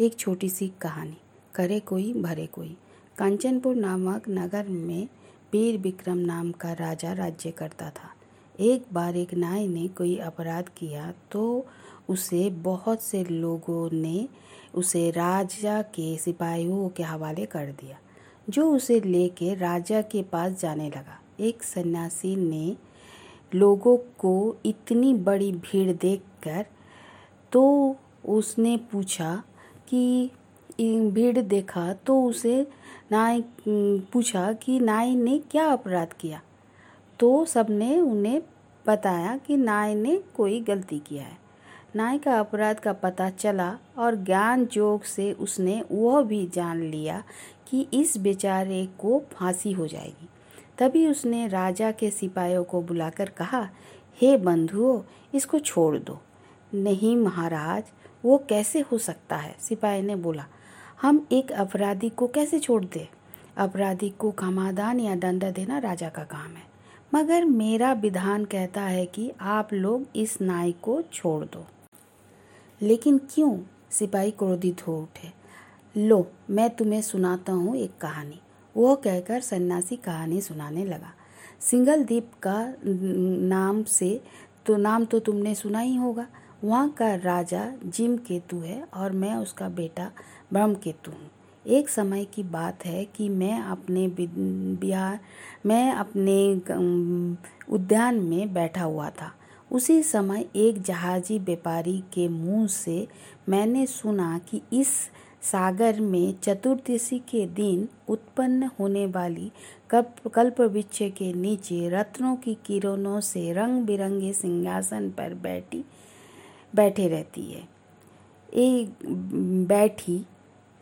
एक छोटी सी कहानी, करे कोई, भरे कोई। कांचनपुर नामक नगर में वीर विक्रम नाम का राजा राज्य करता था। एक बार एक नाई ने कोई अपराध किया तो उसे बहुत से लोगों ने उसे राजा के सिपाहियों के हवाले कर दिया, जो उसे लेके राजा के पास जाने लगा। एक सन्यासी ने लोगों को इतनी बड़ी भीड़ देखकर तो उसने पूछा कि भीड़ देखा तो उसे नाई पूछा कि नाई ने क्या अपराध किया? तो सबने उन्हें बताया कि नाई ने कोई गलती किया है। नाई का अपराध का पता चला और ज्ञान जोग से उसने वह भी जान लिया कि इस बेचारे को फांसी हो जाएगी। तभी उसने राजा के सिपाहियों को बुलाकर कहा, हे बंधुओं, इसको छोड़ दो। नहीं महाराज वो कैसे हो सकता है? सिपाही ने बोला, हम एक अपराधी को कैसे छोड़ दें? अपराधी को घमादान या दंड देना राजा का काम है। मगर मेरा विधान कहता है कि आप लोग इस नाई को छोड़ दो। लेकिन क्यों? सिपाही क्रोधित हो उठे। लो, मैं तुम्हें सुनाता हूँ एक कहानी। वो कहकर सन्यासी कहानी सुनाने लगा। सिंगल द्वीप का नाम से तो नाम तो तुमने सुना ही होगा। वहाँ का राजा जिम केतु है और मैं उसका बेटा ब्रह्म केतु हूँ। एक समय की बात है कि मैं अपने बिहार मैं अपने उद्यान में बैठा हुआ था। उसी समय एक जहाजी व्यापारी के मुँह से मैंने सुना कि इस सागर में चतुर्दशी के दिन उत्पन्न होने वाली कल्प कल्प वृक्ष के नीचे रत्नों की किरणों से रंग बिरंगे सिंहासन पर बैठी बैठे रहती है। एक बैठी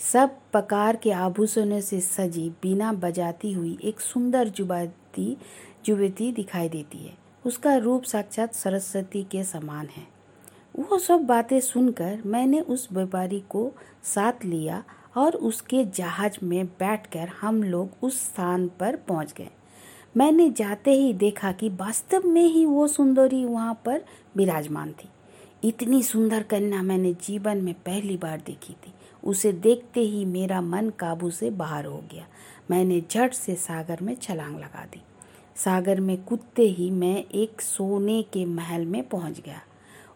सब प्रकार के आभूषणों से सजी बिना बजाती हुई एक सुंदर जुबाती युवती दिखाई देती है। उसका रूप साक्षात सरस्वती के समान है। वो सब बातें सुनकर मैंने उस व्यापारी को साथ लिया और उसके जहाज़ में बैठकर हम लोग उस स्थान पर पहुँच गए। मैंने जाते ही देखा कि वास्तव में ही वो सुंदरी वहाँ पर विराजमान थी। इतनी सुंदर कन्या मैंने जीवन में पहली बार देखी थी। उसे देखते ही मेरा मन काबू से बाहर हो गया। मैंने झट से सागर में छलांग लगा दी। सागर में कूदते ही मैं एक सोने के महल में पहुँच गया।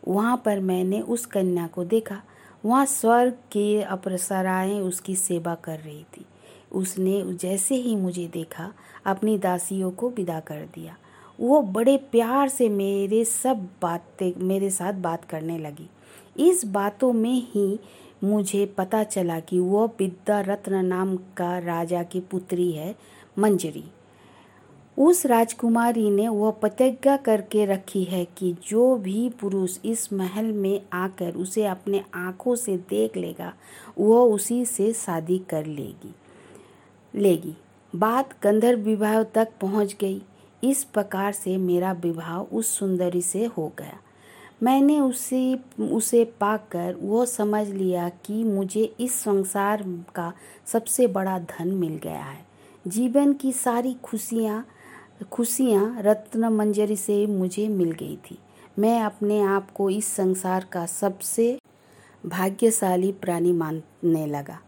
वहाँ पर मैंने उस कन्या को देखा। वहाँ स्वर्ग के अप्रसराएँ उसकी सेवा कर रही थी। उसने जैसे ही मुझे देखा, अपनी दासियों को विदा कर दिया। वो बड़े प्यार से मेरे सब बातें, मेरे साथ बात करने लगी। इस बातों में ही मुझे पता चला कि वो विद्या रत्न नाम का राजा की पुत्री है, मंजरी। उस राजकुमारी ने वह प्रतिज्ञा करके रखी है कि जो भी पुरुष इस महल में आकर उसे अपने आँखों से देख लेगा वह उसी से शादी कर लेगी। लेगी। बात गंधर्व विवाह तक पहुँच गई। इस प्रकार से मेरा विवाह उस सुंदरी से हो गया। मैंने उसे उसे पाकर वो समझ लिया कि मुझे इस संसार का सबसे बड़ा धन मिल गया है। जीवन की सारी खुशियाँ खुशियाँ रत्न मंजरी से मुझे मिल गई थी। मैं अपने आप को इस संसार का सबसे भाग्यशाली प्राणी मानने लगा।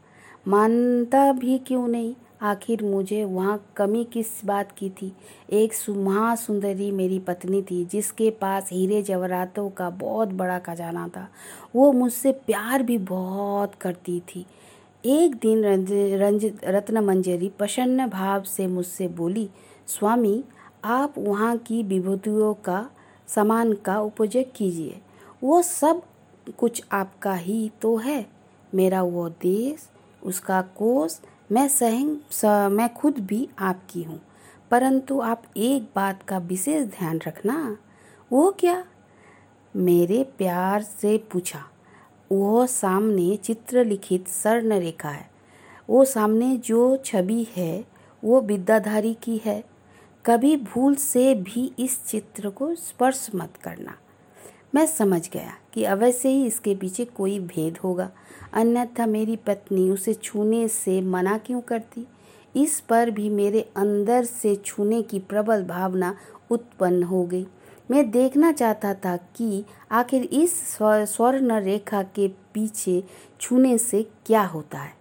मानता भी क्यों नहीं? आखिर मुझे वहाँ कमी किस बात की थी? एक महासुंदरी मेरी पत्नी थी, जिसके पास हीरे जवरातों का बहुत बड़ा खजाना था। वो मुझसे प्यार भी बहुत करती थी। एक दिन रंज रंज रत्न मंजरी प्रसन्न भाव से मुझसे बोली, स्वामी, आप वहाँ की विभूतियों का, सामान का उपयोग कीजिए। वो सब कुछ आपका ही तो है। मेरा वो देश, उसका कोष मैं स्वयं मैं खुद भी आपकी हूँ। परंतु आप एक बात का विशेष ध्यान रखना। वो क्या? मेरे प्यार से पूछा। वो सामने चित्र लिखित स्वर्ण रेखा है। वो सामने जो छवि है, वो विद्याधारी की है। कभी भूल से भी इस चित्र को स्पर्श मत करना। मैं समझ गया कि अवश्य ही इसके पीछे कोई भेद होगा। अन्यथा मेरी पत्नी उसे छूने से मना क्यों करती? इस पर भी मेरे अंदर से छूने की प्रबल भावना उत्पन्न हो गई। मैं देखना चाहता था कि आखिर इस स्वर्ण रेखा के पीछे छूने से क्या होता है।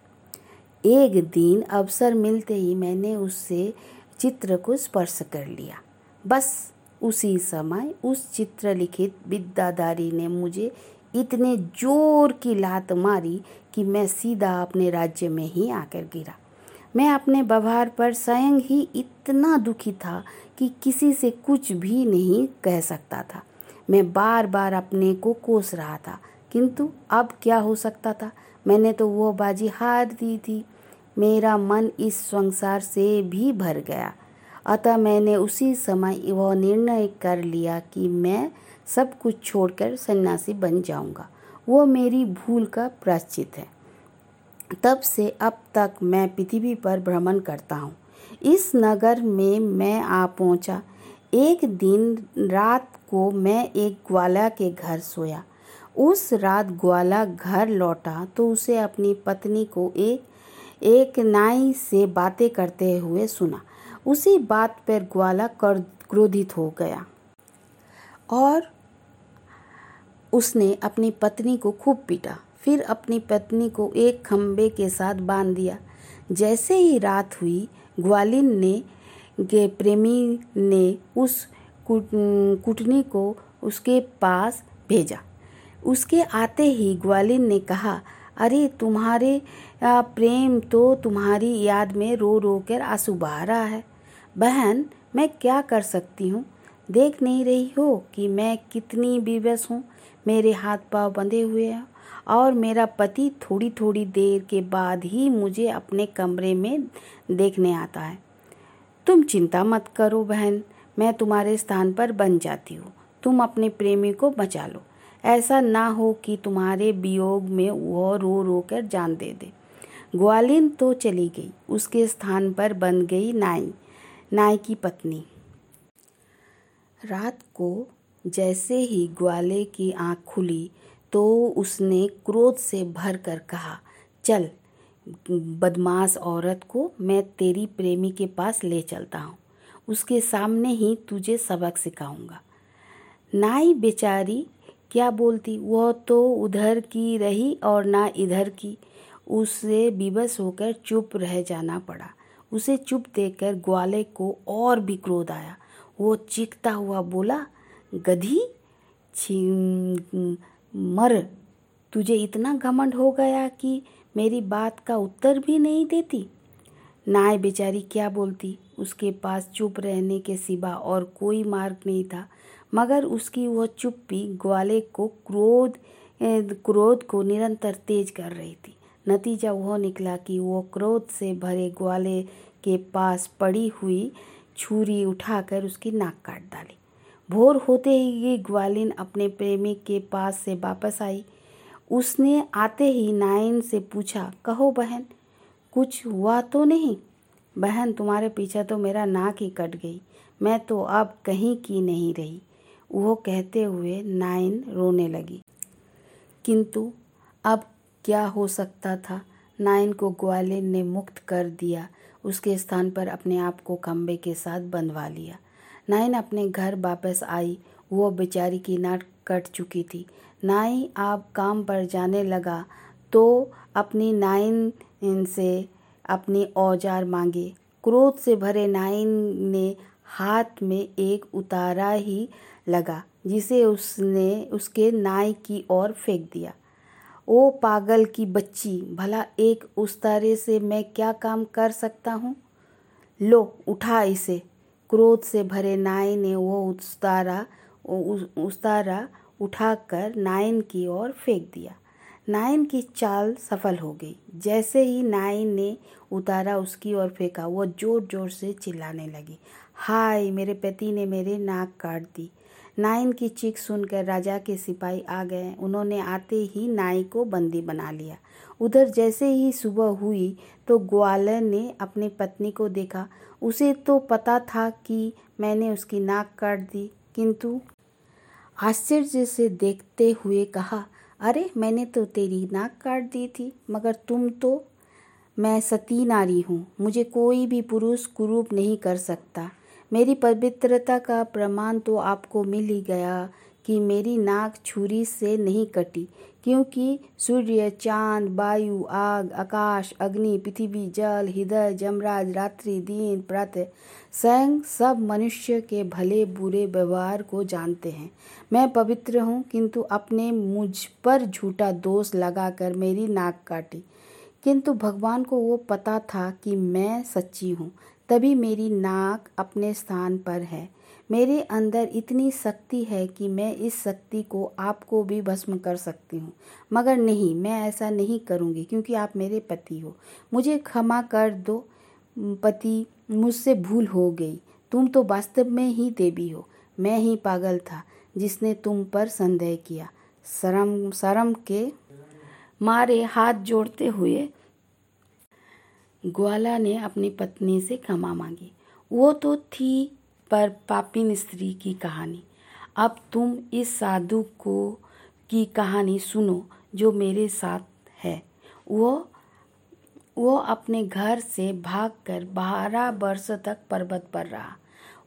एक दिन अवसर मिलते ही मैंने उससे चित्र को स्पर्श कर लिया। बस उसी समय उस चित्र लिखित विद्यादारी ने मुझे इतने ज़ोर की लात मारी कि मैं सीधा अपने राज्य में ही आकर गिरा। मैं अपने व्यवहार पर स्वयं ही इतना दुखी था कि किसी से कुछ भी नहीं कह सकता था। मैं बार बार अपने को कोस रहा था, किंतु अब क्या हो सकता था? मैंने तो वो बाजी हार दी थी। मेरा मन इस संसार से भी भर गया। अतः मैंने उसी समय वह निर्णय कर लिया कि मैं सब कुछ छोड़कर सन्यासी बन जाऊँगा। वो मेरी भूल का प्राश्चित है। तब से अब तक मैं पृथ्वी पर भ्रमण करता हूँ। इस नगर में मैं आ पहुँचा। एक दिन रात को मैं एक ग्वाला के घर सोया। उस रात ग्वाला घर लौटा तो उसे अपनी पत्नी को एक एक नाई से बातें करते हुए सुना। उसी बात पर ग्वाला कर क्रोधित हो गया। और उसने अपनी पत्नी को खूब पीटा। फिर अपनी पत्नी को एक खम्बे के साथ बाँध दिया। जैसे ही रात हुई, ग्वालिन ने, के प्रेमी ने उस कुटनी को उसके पास भेजा। उसके आते ही ग्वालिन ने कहा, अरे, तुम्हारे प्रेम तो तुम्हारी याद में रो रो कर आँसू बहा रहा है। बहन, मैं क्या कर सकती हूँ? देख नहीं रही हो कि मैं कितनी विवश हूँ? मेरे हाथ पाँव बंधे हुए हैं और मेरा पति थोड़ी थोड़ी देर के बाद ही मुझे अपने कमरे में देखने आता है। तुम चिंता मत करो बहन, मैं तुम्हारे स्थान पर बन जाती हूँ। तुम अपने प्रेमी को बचा लो। ऐसा ना हो कि तुम्हारे वियोग में वह रो रो कर जान दे दे। ग्वालिन तो चली गई, उसके स्थान पर बन गई नाई नाई की पत्नी। रात को जैसे ही ग्वाले की आँख खुली तो उसने क्रोध से भर कर कहा, चल, बदमाश औरत को मैं तेरी प्रेमी के पास ले चलता हूँ। उसके सामने ही तुझे सबक सिखाऊँगा। नाई बेचारी, क्या बोलती? वह तो उधर की रही और ना इधर की। उसे विवश होकर चुप रह जाना पड़ा। उसे चुप देखकर ग्वाले को और भी क्रोध आया। वो चीखता हुआ बोला गधी, छी, मर, तुझे इतना घमंड हो गया कि मेरी बात का उत्तर भी नहीं देती। नाय बेचारी क्या बोलती? उसके पास चुप रहने के सिवा और कोई मार्ग नहीं था, मगर उसकी वह चुप्पी ग्वाले को क्रोध क्रोध को निरंतर तेज कर रही थी। नतीजा वह निकला कि वो क्रोध से भरे ग्वाले के पास पड़ी हुई छुरी उठाकर उसकी नाक काट डाली। भोर होते ही ग्वालिन अपने प्रेमी के पास से वापस आई। उसने आते ही नाइन से पूछा, कहो बहन, कुछ हुआ तो नहीं? बहन, तुम्हारे पीछे तो मेरा नाक ही कट गई। मैं तो अब कहीं की नहीं रही। वो कहते हुए नाइन रोने लगी। किंतु अब क्या हो सकता था? नाइन को ग्वालिन ने मुक्त कर दिया। उसके स्थान पर अपने आप को खम्बे के साथ बंधवा लिया। नाइन अपने घर वापस आई। वो बेचारी की नाट कट चुकी थी। नाई आप काम पर जाने लगा तो अपनी नाइन से अपनी औज़ार मांगे। क्रोध से भरे नाइन ने हाथ में एक उतारा ही लगा, जिसे उसने, उसके नाई की ओर फेंक दिया। ओ पागल की बच्ची, भला एक उस्तारे से मैं क्या काम कर सकता हूँ? लो, उठा इसे। क्रोध से भरे नाई ने वो उस्तारा उस्तारा उठाकर नाइन की ओर फेंक दिया। नाइन की चाल सफल हो गई। जैसे ही नाइन ने उतारा, उसकी ओर फेंका वह ज़ोर ज़ोर से चिल्लाने लगी। हाय, मेरे पति ने मेरे नाक काट दी। नाइन की चीख सुनकर राजा के सिपाही आ गए। उन्होंने आते ही नाई को बंदी बना लिया। उधर जैसे ही सुबह हुई तो ग्वालर ने अपनी पत्नी को देखा। उसे तो पता था कि मैंने उसकी नाक काट दी, किंतु आश्चर्य से देखते हुए कहा, अरे, मैंने तो तेरी नाक काट दी थी, मगर तुम तो मैं सती नारी हूँ। मुझे कोई भी पुरुष कुरूप नहीं कर सकता। मेरी पवित्रता का प्रमाण तो आपको मिल ही गया कि मेरी नाक छुरी से नहीं कटी, क्योंकि सूर्य, चाँद, वायु, आग, आकाश, अग्नि, पृथ्वी, जल, हृदय, जमराज, रात्रि, दिन, प्रत स्वयं सब मनुष्य के भले बुरे व्यवहार को जानते हैं। मैं पवित्र हूँ, किंतु अपने मुझ पर झूठा दोष लगाकर मेरी नाक काटी। किंतु भगवान को वो पता था कि मैं सच्ची हूँ। तभी मेरी नाक अपने स्थान पर है। मेरे अंदर इतनी शक्ति है कि मैं इस शक्ति को आपको भी भस्म कर सकती हूँ। मगर नहीं, मैं ऐसा नहीं करूँगी, क्योंकि आप मेरे पति हो। मुझे क्षमा कर दो, पति, मुझसे भूल हो गई। तुम तो वास्तव में ही देवी हो। मैं ही पागल था, जिसने तुम पर संदेह किया। शर्म शर्म के मारे हाथ जोड़ते हुए ग्वाला ने अपनी पत्नी से क्षमा मांगी। वो तो थी पर पापिन स्त्री की कहानी। अब तुम इस साधु को की कहानी सुनो, जो मेरे साथ है। वो वो अपने घर से भागकर बारह वर्ष तक पर्वत पर रहा।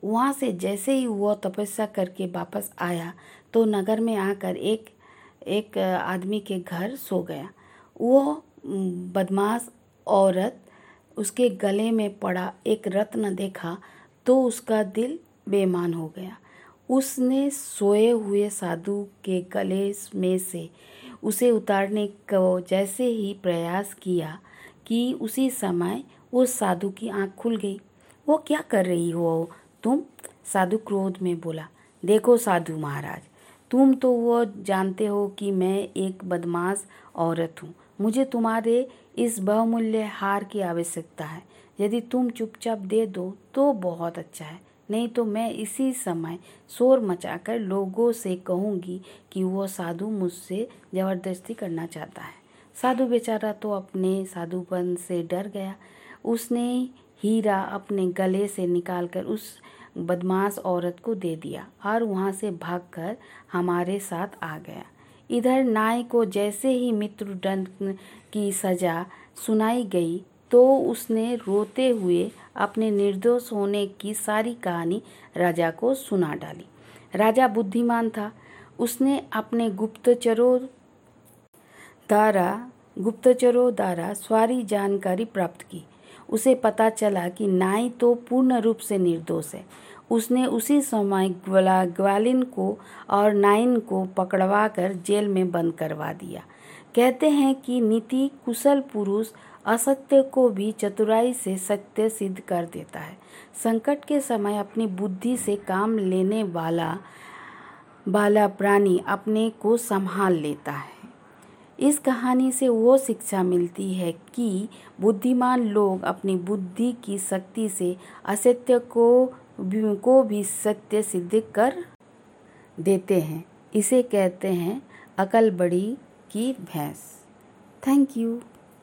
वहाँ से जैसे ही वो तपस्या करके वापस आया तो नगर में आकर एक एक आदमी के घर सो गया। वो बदमाश औरत उसके गले में पड़ा एक रत्न देखा तो उसका दिल बेमान हो गया। उसने सोए हुए साधु के गले में से उसे उतारने को जैसे ही प्रयास किया कि उसी समय उस साधु की आँख खुल गई। वो क्या कर रही हो? तुम? साधु क्रोध में बोला। देखो साधु महाराज, तुम तो वो जानते हो कि मैं एक बदमाश औरत हूँ। मुझे तुम्हारे इस बहुमूल्य हार की आवश्यकता है। यदि तुम चुपचाप दे दो तो बहुत अच्छा है। नहीं तो मैं इसी समय शोर मचाकर लोगों से कहूँगी कि वो साधु मुझसे ज़बरदस्ती करना चाहता है। साधु बेचारा तो अपने साधुपन से डर गया। उसने हीरा अपने गले से निकालकर उस बदमाश औरत को दे दिया और वहाँ से भागकर हमारे साथ आ गया। इधर नाय को जैसे ही मृत्युदंड की सजा सुनाई गई तो उसने रोते हुए अपने निर्दोष होने की सारी कहानी राजा को सुना डाली। राजा बुद्धिमान था। उसने अपने गुप्तचरों द्वारा गुप्तचरों द्वारा सारी जानकारी प्राप्त की। उसे पता चला कि नाई तो पूर्ण रूप से निर्दोष है। उसने उसी समय ग्वाला, ग्वालिन को और नाइन को पकड़वा कर जेल में बंद करवा दिया। कहते हैं कि नीति कुशल पुरुष असत्य को भी चतुराई से सत्य सिद्ध कर देता है। संकट के समय अपनी बुद्धि से काम लेने वाला वाला प्राणी अपने को संभाल लेता है। इस कहानी से वो शिक्षा मिलती है कि बुद्धिमान लोग अपनी बुद्धि की शक्ति से असत्य को को भी सत्य सिद्ध कर देते हैं। इसे कहते हैं अकल बड़ी की भैंस। Thank you